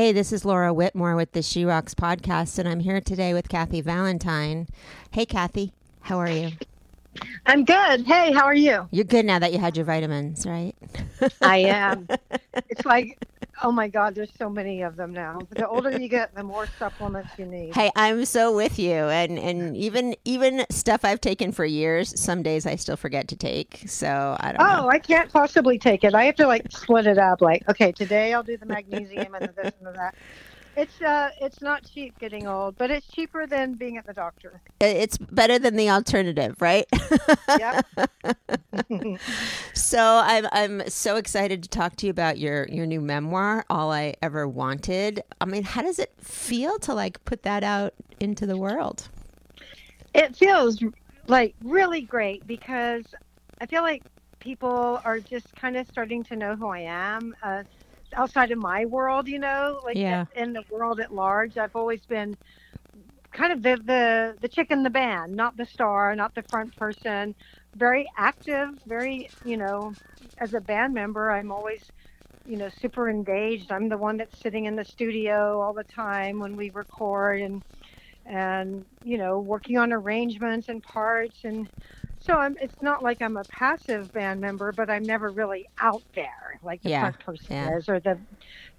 Hey, this is Laura Whitmore with the She Rocks podcast, and I'm here today with Kathy Valentine. Hey, Kathy, how are you? I'm good. Hey, how are you? You're good now that you had your vitamins, right? I am. It's like, oh my God, there's so many of them now. The older you get, the more supplements you need. Hey, I'm so with you, and and even even stuff I've taken for years, some days I still forget to take. So I don't. Oh, know. I can't possibly take it. I have to like split it up. Like, okay, today I'll do the magnesium and the this and the that. It's uh, it's not cheap getting old, but it's cheaper than being at the doctor. It's better than the alternative, right? Yep. So I'm I'm so excited to talk to you about your your new memoir, All I Ever Wanted. I mean, how does it feel to like put that out into the world? it feels like really great because I feel like people are just kind of starting to know who I am uh, outside of my world, you know, like Yeah. in the world at large. I've always been kind of the, the, the chick in the band, not the star, not the front person, very active, very, you know, as a band member, I'm always, you know, super engaged. I'm the one that's sitting in the studio all the time when we record and, and you know working on arrangements and parts and so I'm it's not like I'm a passive band member but I'm never really out there like the Yeah, front person yeah. is or the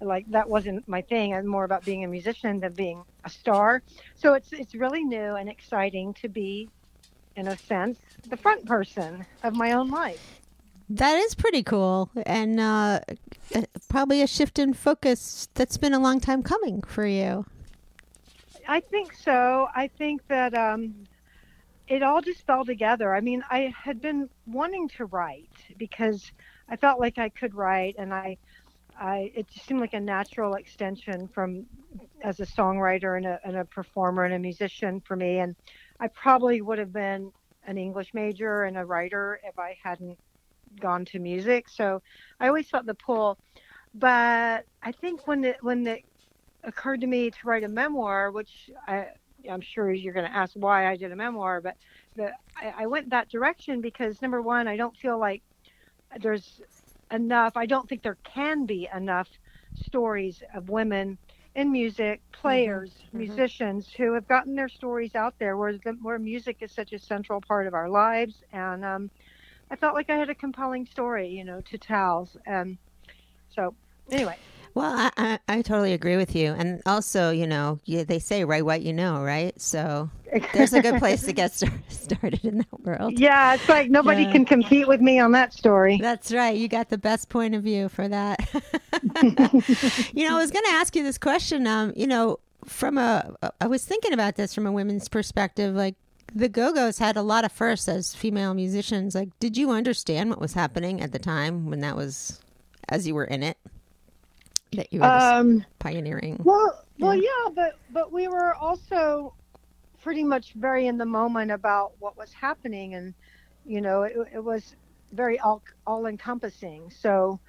like that wasn't my thing I'm more about being a musician than being a star so it's it's really new and exciting to be in a sense the front person of my own life That is pretty cool, and uh, uh, probably a shift in focus that's been a long time coming for you. I think so. I think that um, it all just fell together. I mean, I had been wanting to write because I felt like I could write, and I, I it just seemed like a natural extension from as a songwriter and a, and a performer and a musician for me. And I probably would have been an English major and a writer if I hadn't gone to music. So I always felt the pull. But I think when it when it occurred to me to write a memoir, which I, I'm sure you're going to ask why I did a memoir, but the, I, I went that direction because number one, I don't feel like there's enough. I don't think there can be enough stories of women in music, players, mhm. musicians who have gotten their stories out there, where the, where music is such a central part of our lives, and um, I felt like I had a compelling story, you know, to tell. And so, anyway. Well, I, I, I totally agree with you, and also, you know, you, they say write what you know, right? So there's a good place to get start, started in that world. Yeah, it's like nobody Yeah. can compete with me on that story. That's right. You got the best point of view for that. you know, I was going to ask you this question. Um, you know, from a, I was thinking about this from a women's perspective. Like the Go Go's had a lot of firsts as female musicians. Like, did you understand what was happening at the time when that was, as you were in it, that you were Um, pioneering? well, well, yeah, but but we were also pretty much very in the moment about what was happening, and you know, it, it was very all all encompassing. So,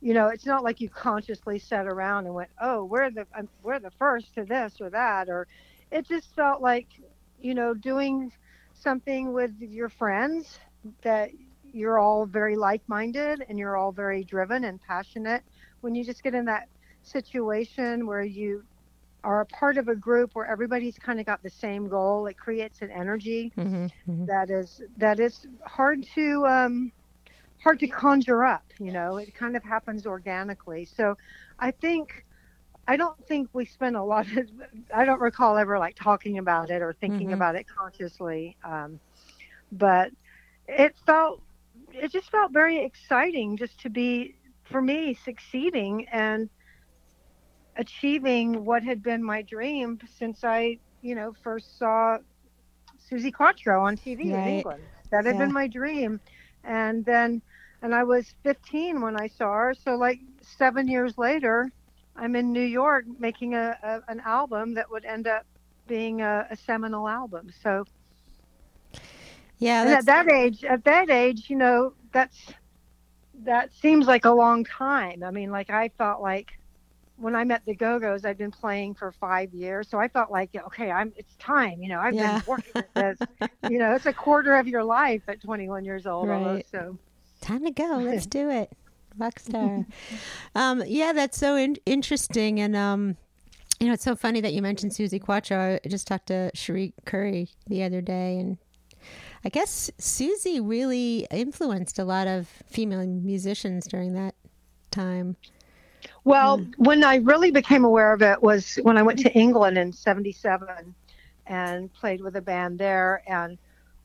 you know, it's not like you consciously sat around and went, "Oh, we're the um, we're the first to this or that," or it just felt like, you know, doing something with your friends that you're all very like-minded and you're all very driven and passionate. When you just get in that situation where you are a part of a group where everybody's kind of got the same goal, it creates an energy hmm that is that is hard to um, hard to conjure up. You know, it kind of happens organically. So, I think I don't think we spend a lot of. I don't recall ever like talking about it or thinking Mhm. about it consciously. Um, but it felt it just felt very exciting just to be for me succeeding and achieving what had been my dream since I, you know, first saw Suzi Quatro on TV in England. That had Yeah. been my dream. And then, and I was 15 when I saw her. So, like seven years later, I'm in New York making a, a an album that would end up being a, a seminal album. So, Yeah, at that age, at that age, you know, that's that seems like a long time. I mean, like I felt like when I met the Go Go's, I'd been playing for five years, so I felt like, okay, I'm. It's time. You know, I've Yeah. been working at this. you know, it's a quarter of your life at 21 years old, Right. almost. So time to go. Let's do it. rock star. um, yeah, that's so in- interesting. And, um, you know, it's so funny that you mentioned Suzi Quatro. I just talked to Cherie Currie the other day, and I guess Suzi really influenced a lot of female musicians during that time. Well, mm. when I really became aware of it was when I went to England in 77 and played with a band there. And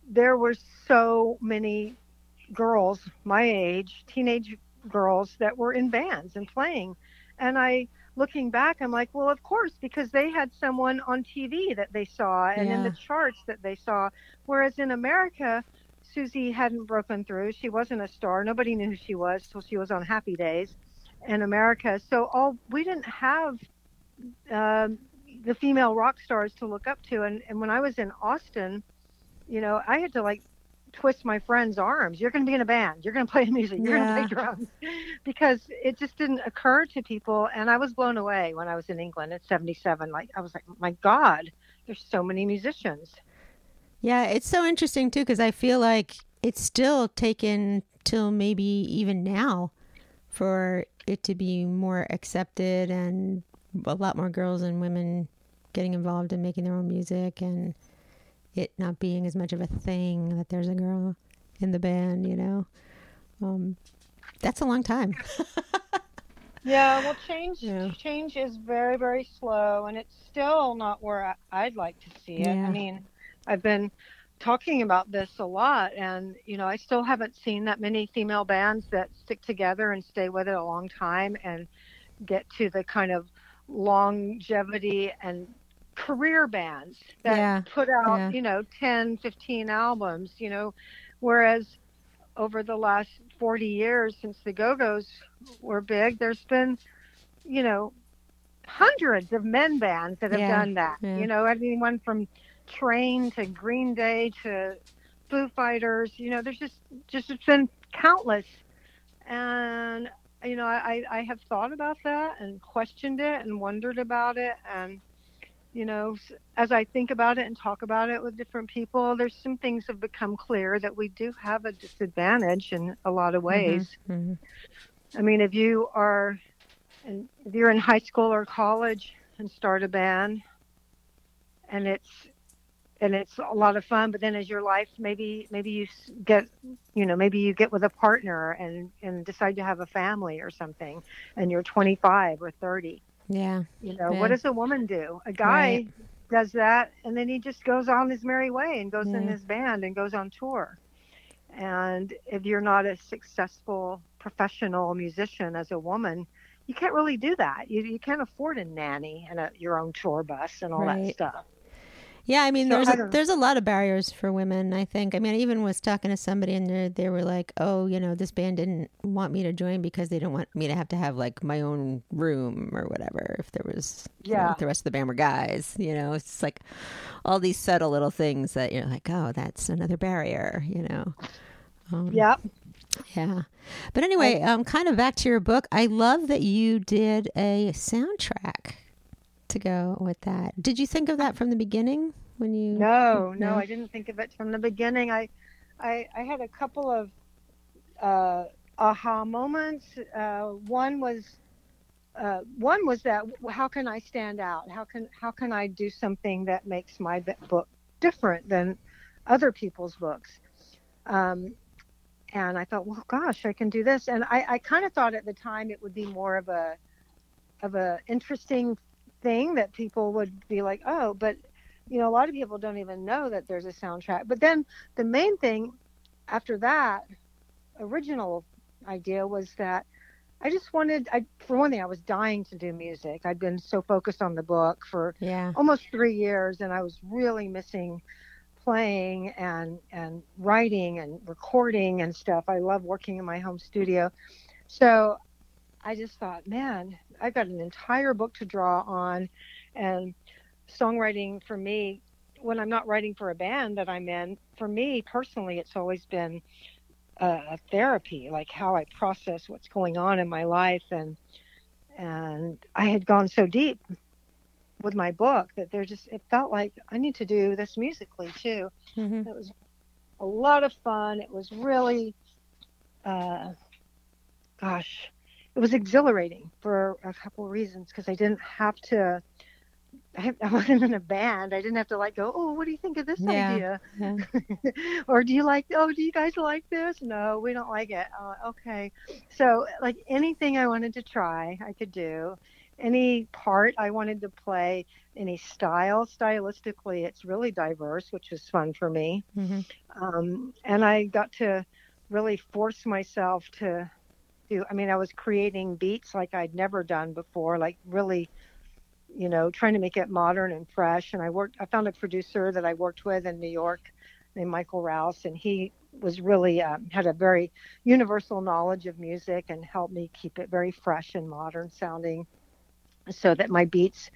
there were so many girls my age, teenage girls, that were in bands and playing. And I, looking back, I'm like, well, of course, because they had someone on TV that they saw and yeah. in the charts that they saw. Whereas in America, Suzi hadn't broken through. She wasn't a star. Nobody knew who she was till she was on Happy Days in America. So all we didn't have um, the female rock stars to look up to. And, and when I was in Austin, you know, I had to like twist my friend's arms. You're going to be in a band. You're going to play music. You're yeah. going to play drums, because it just didn't occur to people. And I was blown away when I was in England at 77. Like I was like, my God, there's so many musicians. Yeah, it's so interesting too because I feel like it's still taken till maybe even now for it to be more accepted and a lot more girls and women getting involved in making their own music and it not being as much of a thing that there's a girl in the band, you know. Um, that's a long time. yeah, well, change yeah. change is very very slow, and it's still not where I, would like to see it. Yeah. I mean, I've been talking about this a lot and you know i still haven't seen that many female bands that stick together and stay with it a long time and get to the kind of longevity and career bands that yeah. put out yeah. you know 10 15 albums you know whereas over the last 40 years since the go-go's were big there's been you know hundreds of men bands that have yeah. done that you know anyone from Train to Green Day to Foo Fighters. You know, there's just just it's been countless, and you know, I I have thought about that and questioned it and wondered about it, and you know, as I think about it and talk about it with different people, there's some things have become clear that we do have a disadvantage in a lot of mm-hmm, ways. Mm-hmm. I mean, if you are, if you're in high school or college and start a band, and it's and it's a lot of fun but then as your life maybe maybe you get you know maybe you get with a partner and and decide to have a family or something and you're 25 or 30 yeah you know yeah. what does a woman do a guy right. does that and then he just goes on his merry way and goes yeah. in his band and goes on tour and if you're not a successful professional musician as a woman you can't really do that you, you can't afford a nanny and a, your own tour bus and all right. that stuff yeah, I mean, so there's I a, there's a lot of barriers for women. I think. I mean, I even was talking to somebody, and they they were like, "Oh, you know, this band didn't want me to join because they didn't want me to have to have like my own room or whatever. If there was, yeah, you know, the rest of the band were guys. You know, it's like all these subtle little things that you're like, oh, that's another barrier. You know. Um, yep. Yeah. But anyway, um, kind of back to your book. I love that you did a soundtrack to go with that. Did you think of that from the beginning when you? No, no, no I didn't think of it from the beginning. I, I, I had a couple of uh, aha moments. Uh, one was, uh, one was that how can I stand out? How can how can I do something that makes my book different than other people's books? Um, and I thought, well, gosh, I can do this. And I, I kind of thought at the time it would be more of a of a interesting thing that people would be like, oh, but you know, a lot of people don't even know that there's a soundtrack. But then the main thing after that original idea was that I just wanted, I, for one thing, I was dying to do music. I'd been so focused on the book for yeah. almost three years, and I was really missing playing and and writing and recording and stuff. I love working in my home studio. So I just thought, man, I've got an entire book to draw on, and songwriting for me, when I'm not writing for a band that I'm in, for me personally, it's always been a therapy, like how I process what's going on in my life, and and I had gone so deep with my book that there just it felt like I need to do this musically too. Mm-hmm. It was a lot of fun. It was really, uh, gosh, it was exhilarating for a couple of reasons because I didn't have to. I, I wasn't in a band. I didn't have to like go. Oh, what do you think of this Yeah. idea? Yeah. or do you like? Oh, do you guys like this? No, we don't like it. Uh, okay, so like anything I wanted to try, I could do. Any part I wanted to play, any style, stylistically, it's really diverse, which was fun for me hmm um, and I got to really force myself to do. I mean, I was creating beats like I'd never done before, like really, you know, trying to make it modern and fresh. And I worked. I found a producer that I worked with in New York named Michael Rouse, and he was really um, had a very universal knowledge of music and helped me keep it very fresh and modern sounding, so that my beats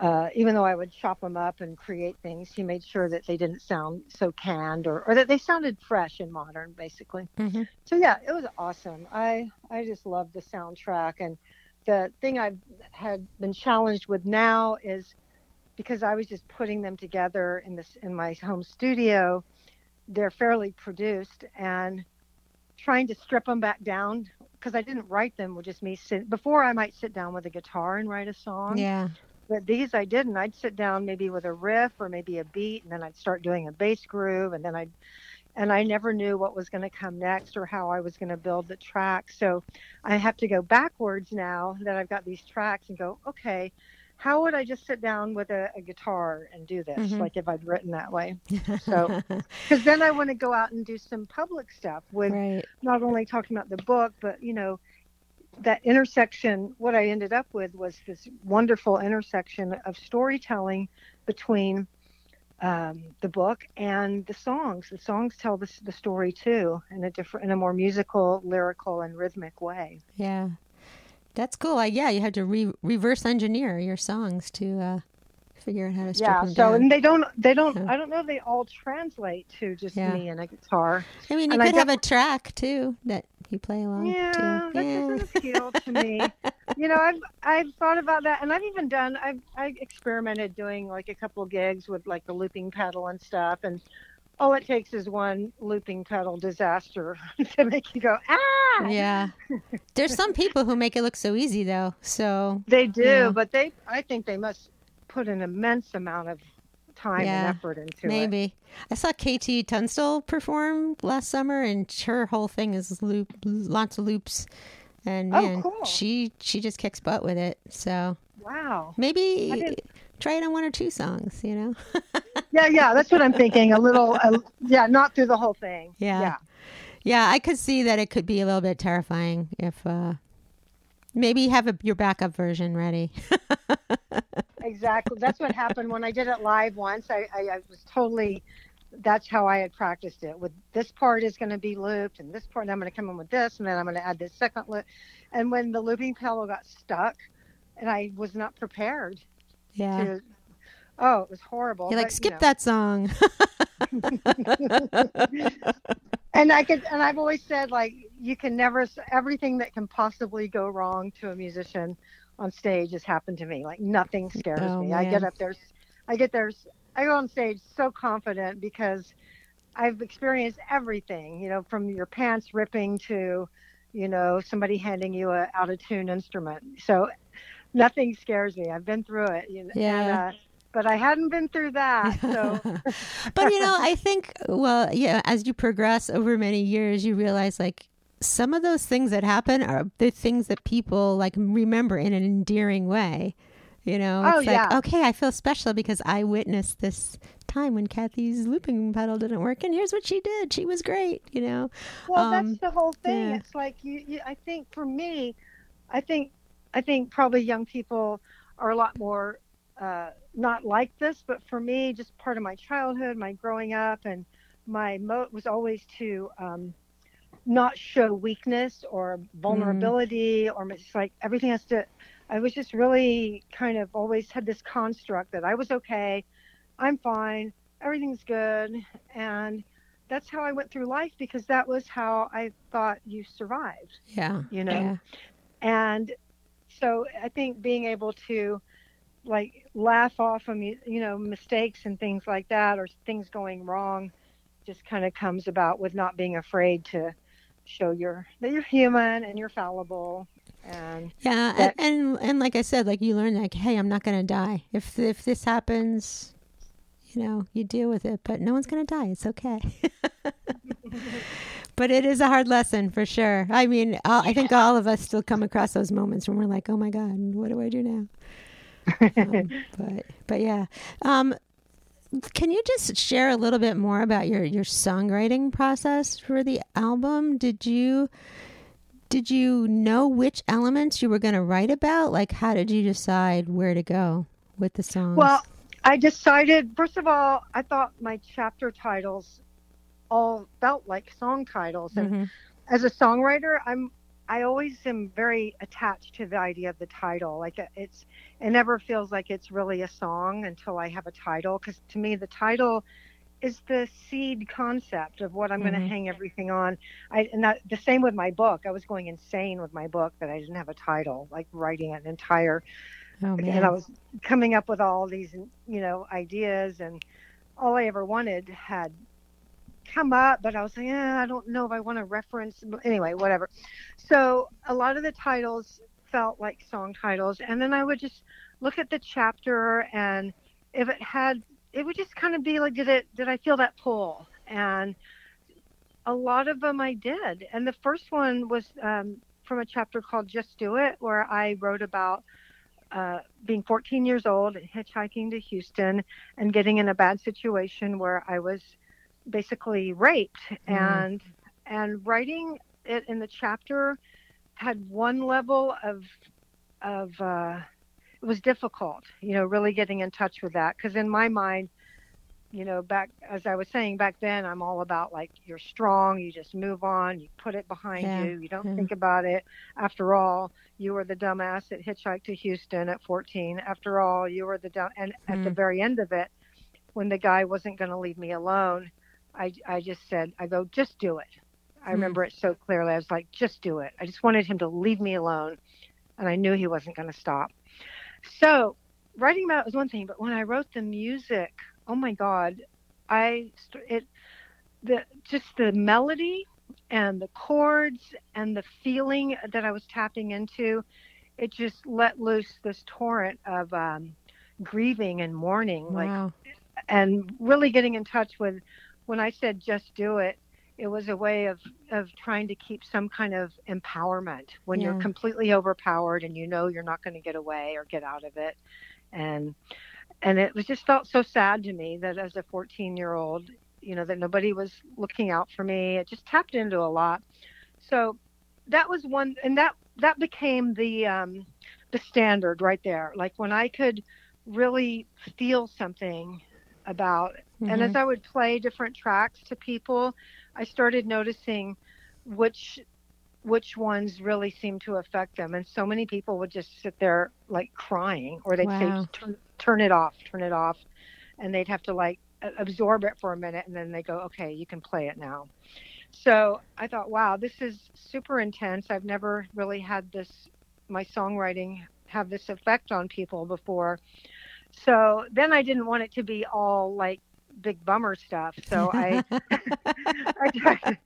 uh, even though I would chop them up and create things, he made sure that they didn't sound so canned or, or that they sounded fresh and modern, basically. hmm So yeah, it was awesome. I I just love the soundtrack, and the thing I've had been challenged with now is because I was just putting them together in this in my home studio. They're fairly produced and trying to strip them back down because I didn't write them with just me sit before I might sit down with a guitar and write a song Yeah. But these I didn't. I'd sit down maybe with a riff or maybe a beat, and then I'd start doing a bass groove, and then I'd, and I never knew what was going to come next or how I was going to build the track. So I have to go backwards now that I've got these tracks and go, okay, how would I just sit down with a, a guitar and do this, Mhm. like if I'd written that way? So- Because then I want to go out and do some public stuff with right. not only talking about the book, but you know, that intersection. What I ended up with was this wonderful intersection of storytelling between um, the book and the songs. The songs tell the, the story too, in a different, in a more musical, lyrical, and rhythmic way. Yeah. That's cool. Like, yeah, you had to re- reverse engineer your songs to uh, figure out how to strip Yeah. them So, down. and they don't, they don't. Yeah. I don't know. if They all translate to just Yeah. me and a guitar. I mean, you and I could have a track too that you play along Yeah, to. that doesn't appeal to me. you know, I've I've thought about that, and I've even done. I've I experimented doing like a couple gigs with like the looping pedal and stuff, and all it takes is one looping pedal disaster to make you go ah. Yeah. There's some people who make it look so easy though. So They do, Yeah. but they I think they must put an immense amount of time Yeah, and effort into it. maybe. I saw KT Tunstall perform last summer and her whole thing is loop lots of loops. And Oh, man, cool. she she just kicks butt with it. So Wow. Maybe try it on one or two songs, you know? Yeah, yeah, that's what I'm thinking. A little, uh, yeah, not through the whole thing. Yeah. Yeah. Yeah, I could see that it could be a little bit terrifying if uh maybe have a, your backup version ready. Exactly. That's what happened when I did it live once. I, I, I was totally, that's how I had practiced it. With this part is going to be looped, and this part, and I'm going to come in with this, and then I'm going to add this second loop. And when the looping pedal got stuck, and I was not prepared yeah. to, oh, it was horrible. You're like but, you skip know. that song. And I could, and I've always said like you can never everything that can possibly go wrong to a musician on stage has happened to me. Like nothing scares Oh, me. I get up there, I get there, I go on stage so confident because I've experienced everything. You know, from your pants ripping to, you know, somebody handing you a out of tune instrument. So nothing scares me. I've been through it. You know, Yeah. And, uh, but I hadn't been through that. So but you know, I think well, yeah, as you progress over many years, you realize like some of those things that happen are the things that people like remember in an endearing way. You know, Oh, it's like yeah. okay, I feel special because I witnessed this time when Kathy's looping pedal didn't work, and here's what she did. She was great. You know, Well, Um, that's the whole thing. yeah. It's like you, you. I think for me, I think, I think probably young people are a lot more uh, not like this. But for me, just part of my childhood, my growing up, and my moat was always to um, not show weakness or mm-hmm. vulnerability, or it's like everything has to. I was just really kind of always had this construct that I was okay, I'm fine, everything's good, and that's how I went through life because that was how I thought you survived, yeah, you know. yeah, And so I think being able to like laugh off of you know mistakes and things like that or things going wrong just kind of comes about with not being afraid to show your that you're human and you're fallible And yeah, that- and, and like I said, like you learn, like, hey, I'm not gonna die. If if this happens, you know, you deal with it. But no one's gonna die. It's okay. but it is a hard lesson for sure. I mean, all, I think all of us still come across those moments when we're like, oh my god, what do I do now? um, but but yeah. Um, can you just share a little bit more about your your songwriting process for the album? Did you did you know which elements you were going to write about? Like, how did you decide where to go with the songs? Well, I decided, first of all, I thought my chapter titles all felt like song titles. And Mhm. as a songwriter, I'm, I always am very attached to the idea of the title. Like it's, it never feels like it's really a song until I have a title. Cause to me, the title is the seed concept of what I'm going Mhm. to hang everything on. I, and that, the same with my book. I was going insane with my book that I didn't have a title, like writing an entire oh and I was coming up with all these, you know, ideas, and all I ever wanted had come up, but I was like, eh, I don't know if I want to reference. Anyway, whatever. So a lot of the titles felt like song titles, and then I would just look at the chapter, and if it had, it would just kind of be like, did it? Did I feel that pull? And a lot of them I did, and the first one was um, from a chapter called "Just Do It," where I wrote about uh, being 14 years old and hitchhiking to Houston and getting in a bad situation where I was basically raped and and writing it in the chapter had one level of of uh, it was difficult you know really getting in touch with that because in my mind you know back as I was saying back then I'm all about like you're strong you just move on you put it behind Yeah, you you don't yeah. think about it after all you were the dumbass that hitchhiked to Houston at 14. After all, you were the dumb. And at the Mm. very end of it, when the guy wasn't going to leave me alone, I, I just said, I go, just do it. I Mm. remember it so clearly. I was like, just do it. I just wanted him to leave me alone. And I knew he wasn't going to stop. So writing about it was one thing, but when I wrote the music, oh my God, I, it, the, just the melody and the chords and the feeling that I was tapping into, it just let loose this torrent of um, grieving and mourning, like, and really getting in touch with. When I said just do it, it was a way of of trying to keep some kind of empowerment. When you're completely overpowered and you know you're not going to get away or get out of it, and and it was just felt so sad to me that as a 14 year old you know that nobody was looking out for me. It just tapped into a lot. So that was one and that that became the um the standard right there. Like when i could really feel something about and as Mhm. i would play different tracks to people i started noticing which which ones really seemed to affect them. And so many people would just sit there like crying or they'd Wow. say turn, turn it off turn it off. And they'd have to like absorb it for a minute and then they go okay you can play it now. So i thought wow this is super intense. I've never really had this my songwriting have this effect on people before. So then i didn't want it to be all like big bummer stuff so i I tried,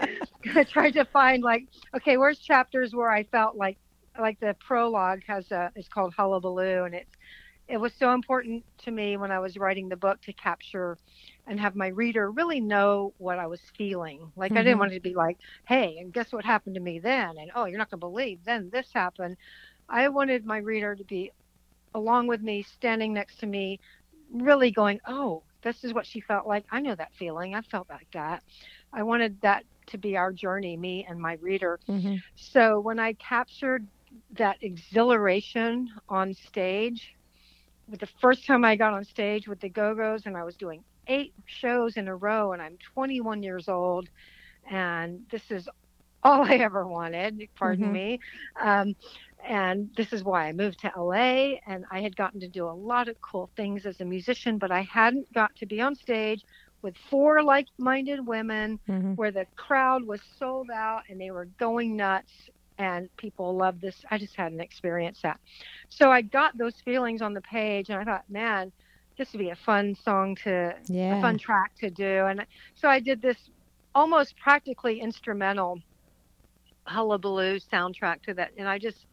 I tried to find like, okay, where's chapters where I felt like, like the prologue has a, it's called Hullabaloo, and it's, it was so important to me when I was writing the book to capture and have my reader really know what I was feeling. Like I Mhm. didn't want it to be like, hey, and guess what happened to me then, and oh, you're not gonna believe then this happened. I wanted my reader to be along with me, standing next to me, really going, oh, this is what she felt like. I know that feeling. I felt like that. I wanted that to be our journey, me and my reader. Mhm. So when I captured that exhilaration on stage, with the first time I got on stage with the Go Go's, and I was doing eight shows in a row, and I'm 21 years old, and this is all I ever wanted, pardon Mhm. me. Um, and this is why I moved to LA, and I had gotten to do a lot of cool things as a musician, but I hadn't got to be on stage with four like minded women Mhm. where the crowd was sold out and they were going nuts and people loved this. I just hadn't experienced that. So I got those feelings on the page and I thought, man, this would be a fun song to, yeah, a fun track to do. And so I did this almost practically instrumental hullabaloo soundtrack to that. And I just,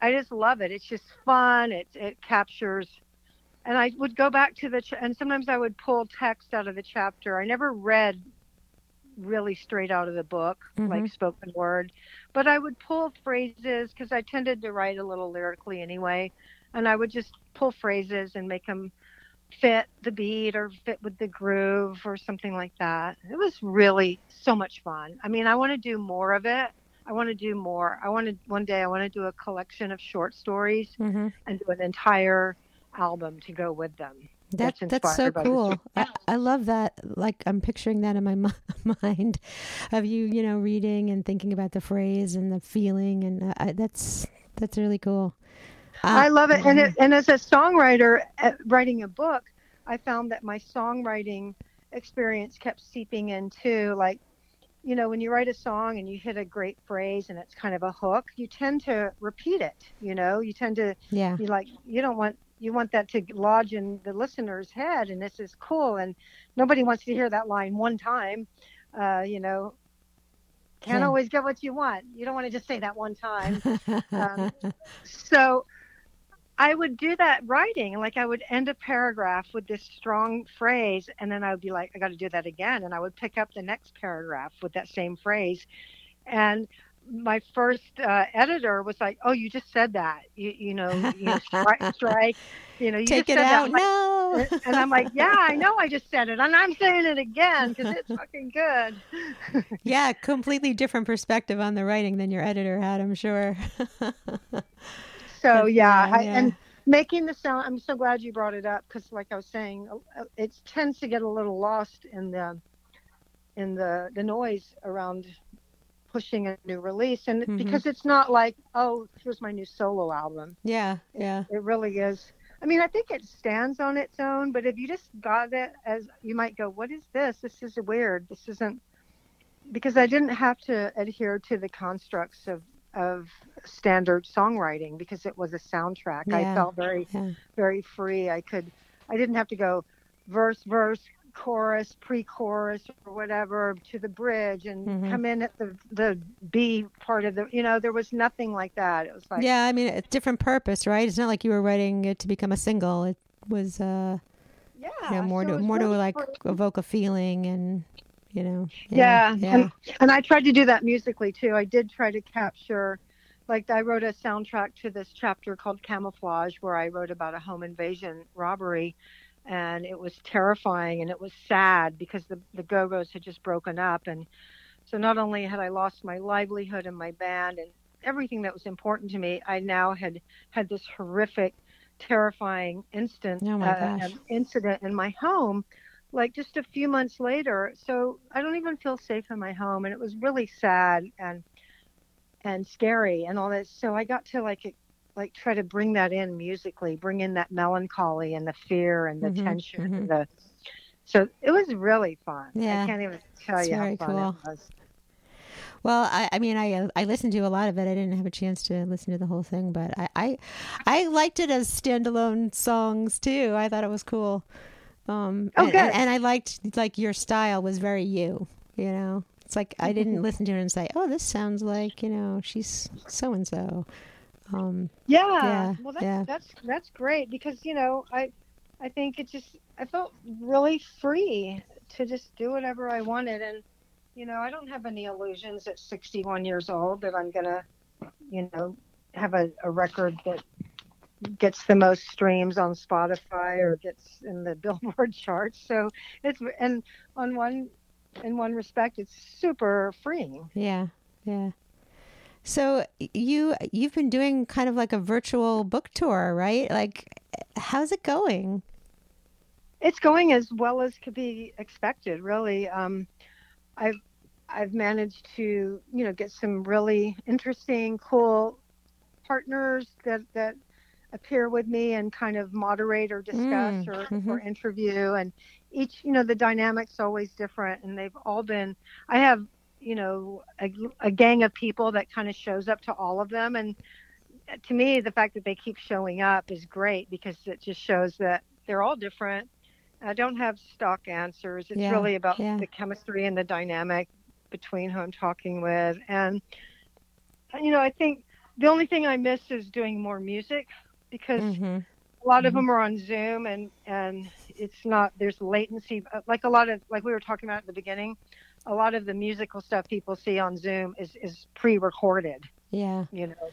I just love it. It's just fun. It it captures, and I would go back to the ch- and sometimes I would pull text out of the chapter. I never read really straight out of the book Mhm. like spoken word, but I would pull phrases because I tended to write a little lyrically anyway, and I would just pull phrases and make them fit the beat or fit with the groove or something like that. It was really so much fun. I mean, I want to do more of it. I want to do more. I want to one day I want to do a collection of short stories hmm and do an entire album to go with them. That, That's that's so inspired by the cool. I. I love that. Like I'm picturing that in my mi- mind of you, you know, reading and thinking about the phrase and the feeling, and uh, I, that's that's really cool. Uh, I love it. And it, and as a songwriter, uh, writing a book, I found that my songwriting experience kept seeping in too. Like, you know, when you write a song and you hit a great phrase and it's kind of a hook, you tend to repeat it. You know, you tend to yeah, you like you don't want you want that to lodge in the listener's head, and this is cool. And nobody wants to hear that line one time. Uh, you know, can't Yeah. always get what you want. You don't want to just say that one time. Um, so I would do that writing. Like I would end a paragraph with this strong phrase, and then I would be like, I got to do that again. And I would pick up the next paragraph with that same phrase. And my first uh, editor was like, "Oh, you just said that. You, you know, you know, strike, strike. You know, you take just it said out. that." no. I'm like- and I'm like, "Yeah, I know. I just said it, and I'm saying it again because it's fucking good." yeah, completely different perspective on the writing than your editor had. I'm sure. So That's yeah, I, yeah. and making the sound. I'm so glad you brought it up because, like I was saying, uh, it tends to get a little lost in the in the the noise around pushing a new release, and Mhm. because it's not like, oh, here's my new solo album. yeah, yeah, It really is. I mean, I think it stands on its own, but if you just got it as you might go, what is this? This is weird. This isn't because I didn't have to adhere to the constructs of of standard songwriting because it was a soundtrack. I felt very yeah. very free. I could I didn't have to go verse verse chorus pre-chorus or whatever to the bridge and Mhm. come in at the the B part of the you know there was nothing like that. It was like yeah, I mean, it's different purpose, right? It's not like you were writing it to become a single. It was, uh, yeah, you know, more so to more to like evoke a feeling and, you know. Yeah, yeah. And, and I tried to do that musically too. I did try to capture, like, I wrote a soundtrack to this chapter called Camouflage, where I wrote about a home invasion robbery. And it was terrifying and it was sad because the, the Go Go's had just broken up. And so not only had I lost my livelihood and my band and everything that was important to me, I now had had this horrific, terrifying instant Oh uh, incident in my home like just a few months later so i don't even feel safe in my home and it was really sad and and scary and all that so i got to like like try to bring that in musically bring in that melancholy and the fear and the Mhm, tension mhm. and the so it was really fun Yeah, i can't even tell it's you how fun cool. it was Well, I, I mean, I I listened to a lot of it. I didn't have a chance to listen to the whole thing, but I I, I liked it as standalone songs too. I thought it was cool. Um, Oh, and, good. and, and I liked like your style was very you. You know, it's like I didn't listen to it and say, "Oh, this sounds like you know she's so and so." Um, Yeah. Yeah, Well, that's yeah. that's that's great because you know I I think it just I felt really free to just do whatever I wanted and you know I don't have any illusions at 61 years old that I'm gonna you know have a, a record that gets the most streams on Spotify or gets in the Billboard charts. So it's and on one in one respect it's super freeing. yeah, yeah. So you you've been doing kind of like a virtual book tour, right? Like, how's it going? It's going as well as could be expected, really. Um, I've I've managed to you know get some really interesting, cool partners that that appear with me and kind of moderate or discuss Mm, or, or interview. And each you know the dynamics always different and they've all been i have you know a, a gang of people that kind of shows up to all of them. And to me the fact that they keep showing up is great because it just shows that they're all different. I don't have stock answers. It's Yeah, really about yeah. the chemistry and the dynamic between who i'm talking with. And you know i think the only thing I miss is doing more music because hmm a lot of them are on Zoom and and it's not there's latency uh, like a lot of like we were talking about at the beginning. A lot of the musical stuff people see on Zoom is is pre-recorded, Yeah. you know,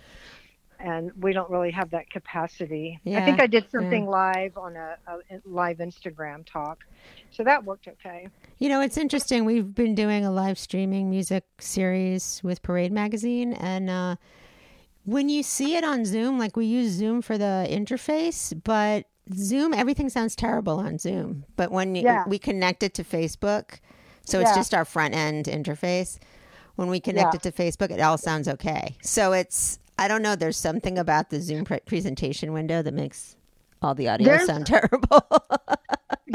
and we don't really have that capacity. Yeah. I think I did something live on a, a live Instagram talk, so that worked okay. You know, it's interesting. We've been doing a live streaming music series with Parade Magazine, and uh, when you see it on Zoom, like we use Zoom for the interface, but Zoom, everything sounds terrible on Zoom. But when Yeah. we connect it to Facebook, so it's just our front end interface. When we connect Yeah. it to Facebook, it all sounds okay. So it's, I don't know, there's something about the Zoom pre- presentation window that makes all the audio There's- sound terrible.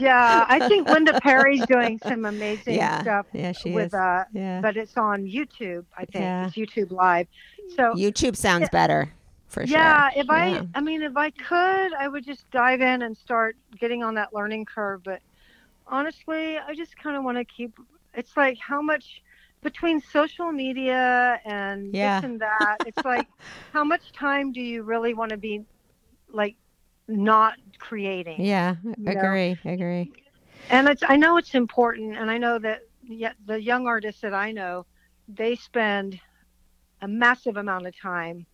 Yeah, I think Linda Perry's doing some amazing yeah. stuff Yeah, she with is. uh, yeah. but it's on YouTube. I think Yeah. it's YouTube Live. So YouTube sounds Yeah. better for sure. yeah, if Yeah. I, I mean, if I could, I would just dive in and start getting on that learning curve. But honestly, I just kind of want to keep. It's like how much between social media and Yeah. this and that. It's like how much time do you really want to be like not creating? Yeah, know? agree, agree. and it's i know it's important and i know that yet the young artists that i know they spend a massive amount of time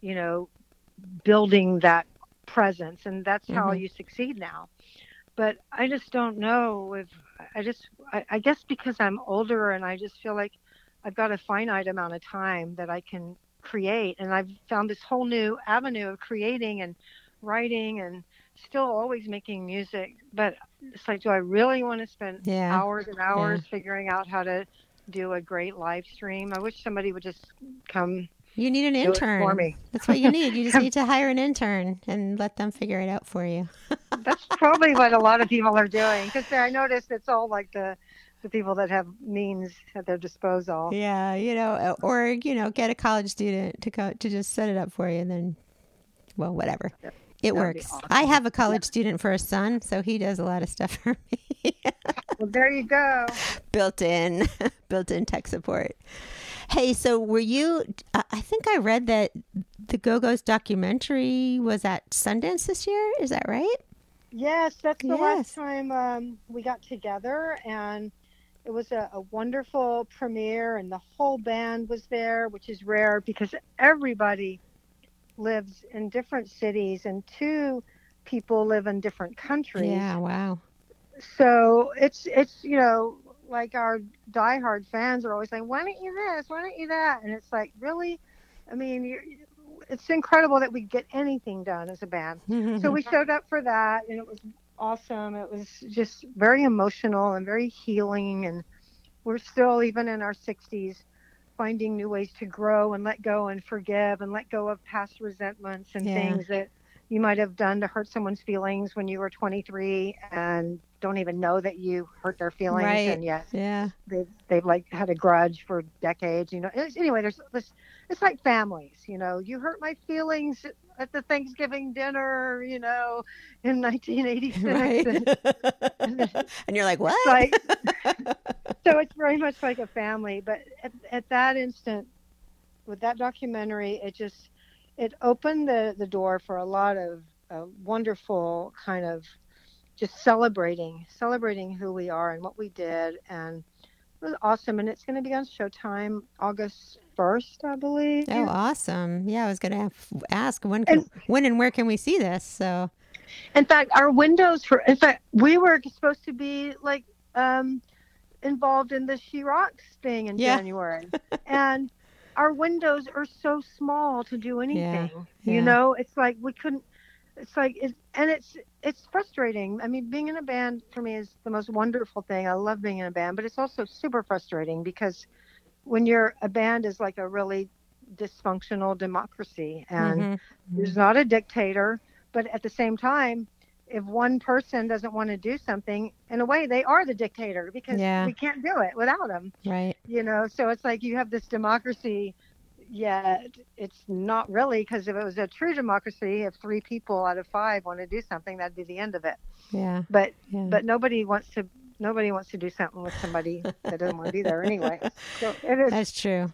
you know building that presence and that's how Mhm. you succeed now but i just don't know if i just I, I guess because i'm older and i just feel like i've got a finite amount of time that i can create and i've found this whole new avenue of creating and writing and still always making music but it's like do i really want to spend Yeah. hours and hours figuring out how to do a great live stream i wish somebody would just come You need an it for intern. me That's what you need. You just need to hire an intern and let them figure it out for you. that's probably what a lot of people are doing because i noticed it's all like the the people that have means at their disposal Yeah, you know, uh, or you know, get a college student to co- to just set it up for you, and then, well, whatever. Yep. It That works. awesome. I have a college student for a son, so he does a lot of stuff for me. well there you go built in, built in tech support. Hey, so were you? I I think I read that the Go Go's documentary was at Sundance this year. Is that right? Yes, that's the Yes. last time um, we got together, and it was a, a wonderful premiere, and the whole band was there, which is rare because everybody lives in different cities, and two people live in different countries. Yeah. Wow. So it's it's you know like our diehard fans are always saying, "Why don't you this? Why don't you that?" And it's like, really, I mean, it's incredible that we get anything done as a band so we showed up for that and it was awesome it was just very emotional and very healing and we're still even in our 60s finding new ways to grow and let go and forgive and let go of past resentments and Yeah. things that you might have done to hurt someone's feelings when you were 23 and don't even know that you hurt their feelings Right. and yet yeah. they've they've like had a grudge for decades you know anyway there's this it's like families you know you hurt my feelings at the thanksgiving dinner you know in 1986 Right. and and you're like, what? like so it's very much like a family but at, at that instant with that documentary it just it opened the the door for a lot of uh, wonderful kind of just celebrating celebrating who we are and what we did and it was awesome and it's going to be on showtime august 1st i believe Oh, awesome! Yeah, I was gonna ask when, can, when and where can we see this? So, In fact, our windows for in fact we were supposed to be like um, involved in the She Rocks thing in Yeah. January, and our windows are so small to do anything. yeah. You know, it's like we couldn't. It's like it's and it's it's frustrating. I mean, being in a band for me is the most wonderful thing. I love being in a band, but it's also super frustrating because when you're a band is like a really dysfunctional democracy and mhm. there's not a dictator, but at the same time, if one person doesn't want to do something, in a way, they are the dictator because Yeah. we can't do it without them. right. You know, so it's like you have this democracy, yet it's not really because if it was a true democracy, if three people out of five want to do something, that'd be the end of it. Yeah. But Yeah. but nobody wants to. Nobody wants to do something with somebody that doesn't want to be there anyway. So it is. That's true.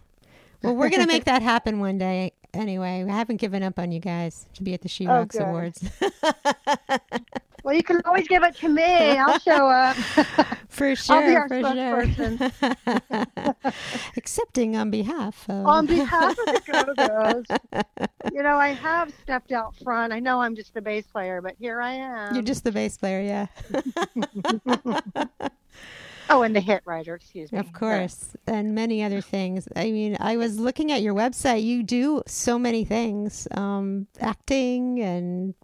Well, we're going to make that happen one day. anyway, I haven't given up on you guys to be at the She oh, Rocks good. Awards. Well, you can always give it to me. I'll show up. for sure. I'll be our for sure. Accepting on behalf of. On behalf of the Go-Go's, you know, I have stepped out front. I know I'm just the bass player, but here I am. You're just the bass player, yeah. oh, and the hit writer, excuse me. Of course, and many other things. I mean, I was looking at your website. You do so many things, um, acting and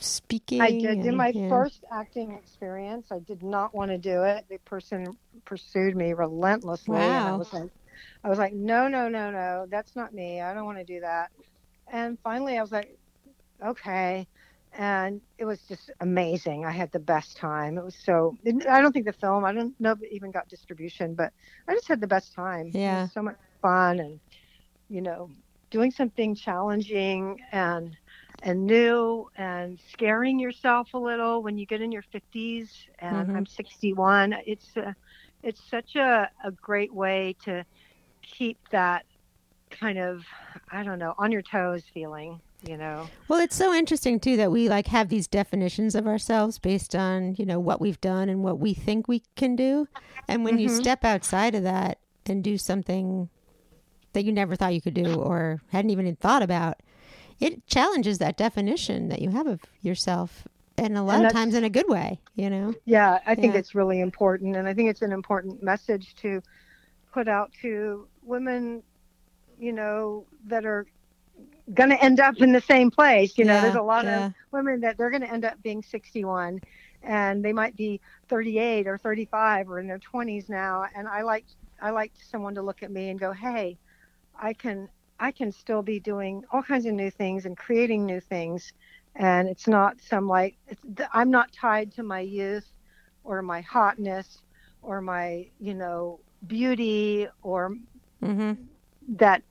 speaking. I did do my yeah. first acting experience. I did not want to do it. The person pursued me relentlessly, and I Wow. was like, I was like, no, no, no, no, that's not me. I don't want to do that. And finally, I was like, okay. And it was just amazing. I had the best time. It was so. I don't think the film. I don't know if it even got distribution, but I just had the best time. It Yeah. was so much fun, and you know, doing something challenging and and new and scaring yourself a little when you get in your 50s and Mhm. i'm 61 it's a, it's such a, a great way to keep that kind of i don't know on your toes feeling you know Well, it's so interesting too that we like have these definitions of ourselves based on you know what we've done and what we think we can do, and when you Mhm. step outside of that and do something that you never thought you could do or hadn't even thought about, it challenges that definition that you have of yourself, and a lot And of times in a good way. You know. yeah i think Yeah. it's really important and i think it's an important message to put out to women you know that are going to end up in the same place you know Yeah, there's a lot yeah. of women that they're going to end up being 61 and they might be 38 or 35 or in their 20s now and i like i like someone to look at me and go hey i can i can still be doing all kinds of new things and creating new things and it's not some like it's, i'm not tied to my youth or my hotness or my you know beauty or Mm-hmm. that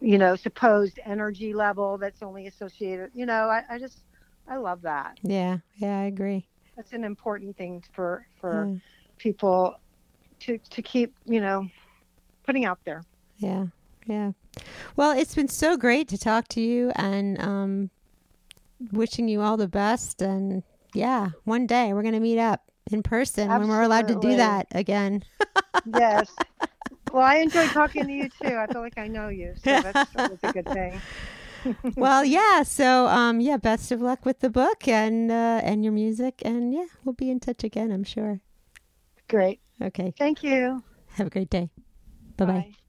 you know supposed energy level that's only associated you know i, I just i love that Yeah. Yeah. I agree. that's an important thing for for Yeah. people to to keep you know putting out there Yeah, yeah. Well, it's been so great to talk to you and um, wishing you all the best. And yeah, one day we're going to meet up in person when we're allowed to do that again. yes well i enjoyed talking to you too i feel like i know you so that's, that's a good thing well, yeah. So, um, yeah, best of luck with the book and uh, and your music. And yeah, we'll be in touch again, I'm sure. great Okay. thank you Have a great day. Bye bye. Bye.